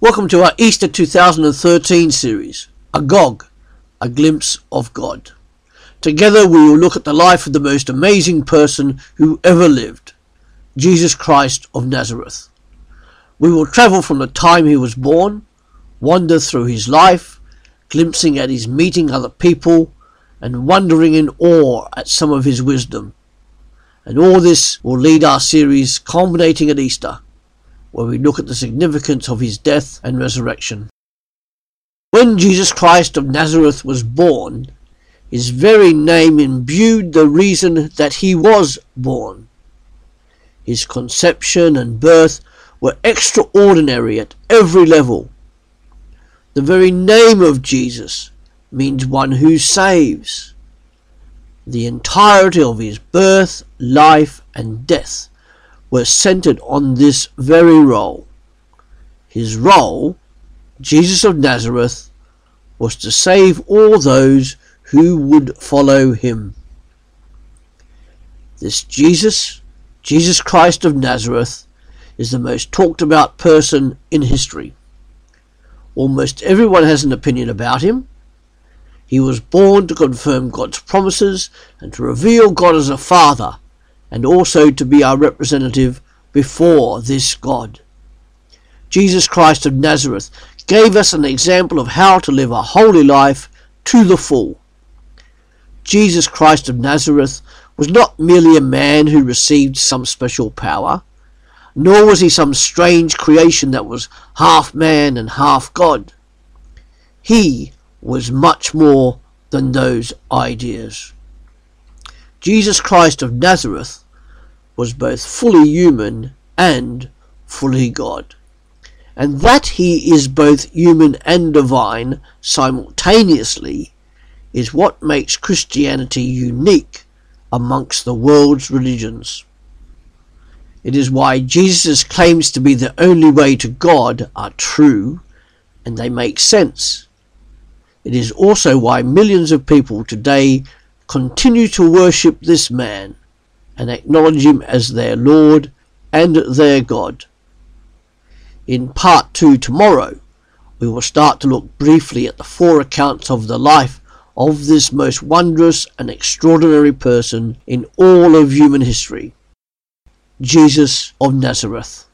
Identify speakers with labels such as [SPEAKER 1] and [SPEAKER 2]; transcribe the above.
[SPEAKER 1] Welcome to our Easter 2013 series, Agog, A Glimpse of God. Together we will look at the life of the most amazing person who ever lived, Jesus Christ of Nazareth. We will travel from the time he was born, wander through his life, glimpsing at his meeting other people, and wondering in awe at some of his wisdom. And all this will lead our series culminating at Easter where we look at the significance of his death and resurrection. When Jesus Christ of Nazareth was born, his very name imbued the reason that he was born. His conception and birth were extraordinary at every level. The very name of Jesus means one who saves. The entirety of his birth, life, and death was centered on this very role. His role, Jesus of Nazareth, was to save all those who would follow him. This Jesus, Jesus Christ of Nazareth, is the most talked about person in history. Almost everyone has an opinion about him. He was born to confirm God's promises and to reveal God as a father and also to be our representative before this God. Jesus Christ of Nazareth gave us an example of how to live a holy life to the full. Jesus Christ of Nazareth was not merely a man who received some special power, nor was he some strange creation that was half man and half God. He was much more than those ideas. Jesus Christ of Nazareth was both fully human and fully God. And that he is both human and divine simultaneously is what makes Christianity unique amongst the world's religions. It is why Jesus' claims to be the only way to God are true and they make sense. It is also why millions of people today continue to worship this man and acknowledge him as their Lord and their God. In part two tomorrow, we will start to look briefly at the four accounts of the life of this most wondrous and extraordinary person in all of human history, Jesus of Nazareth.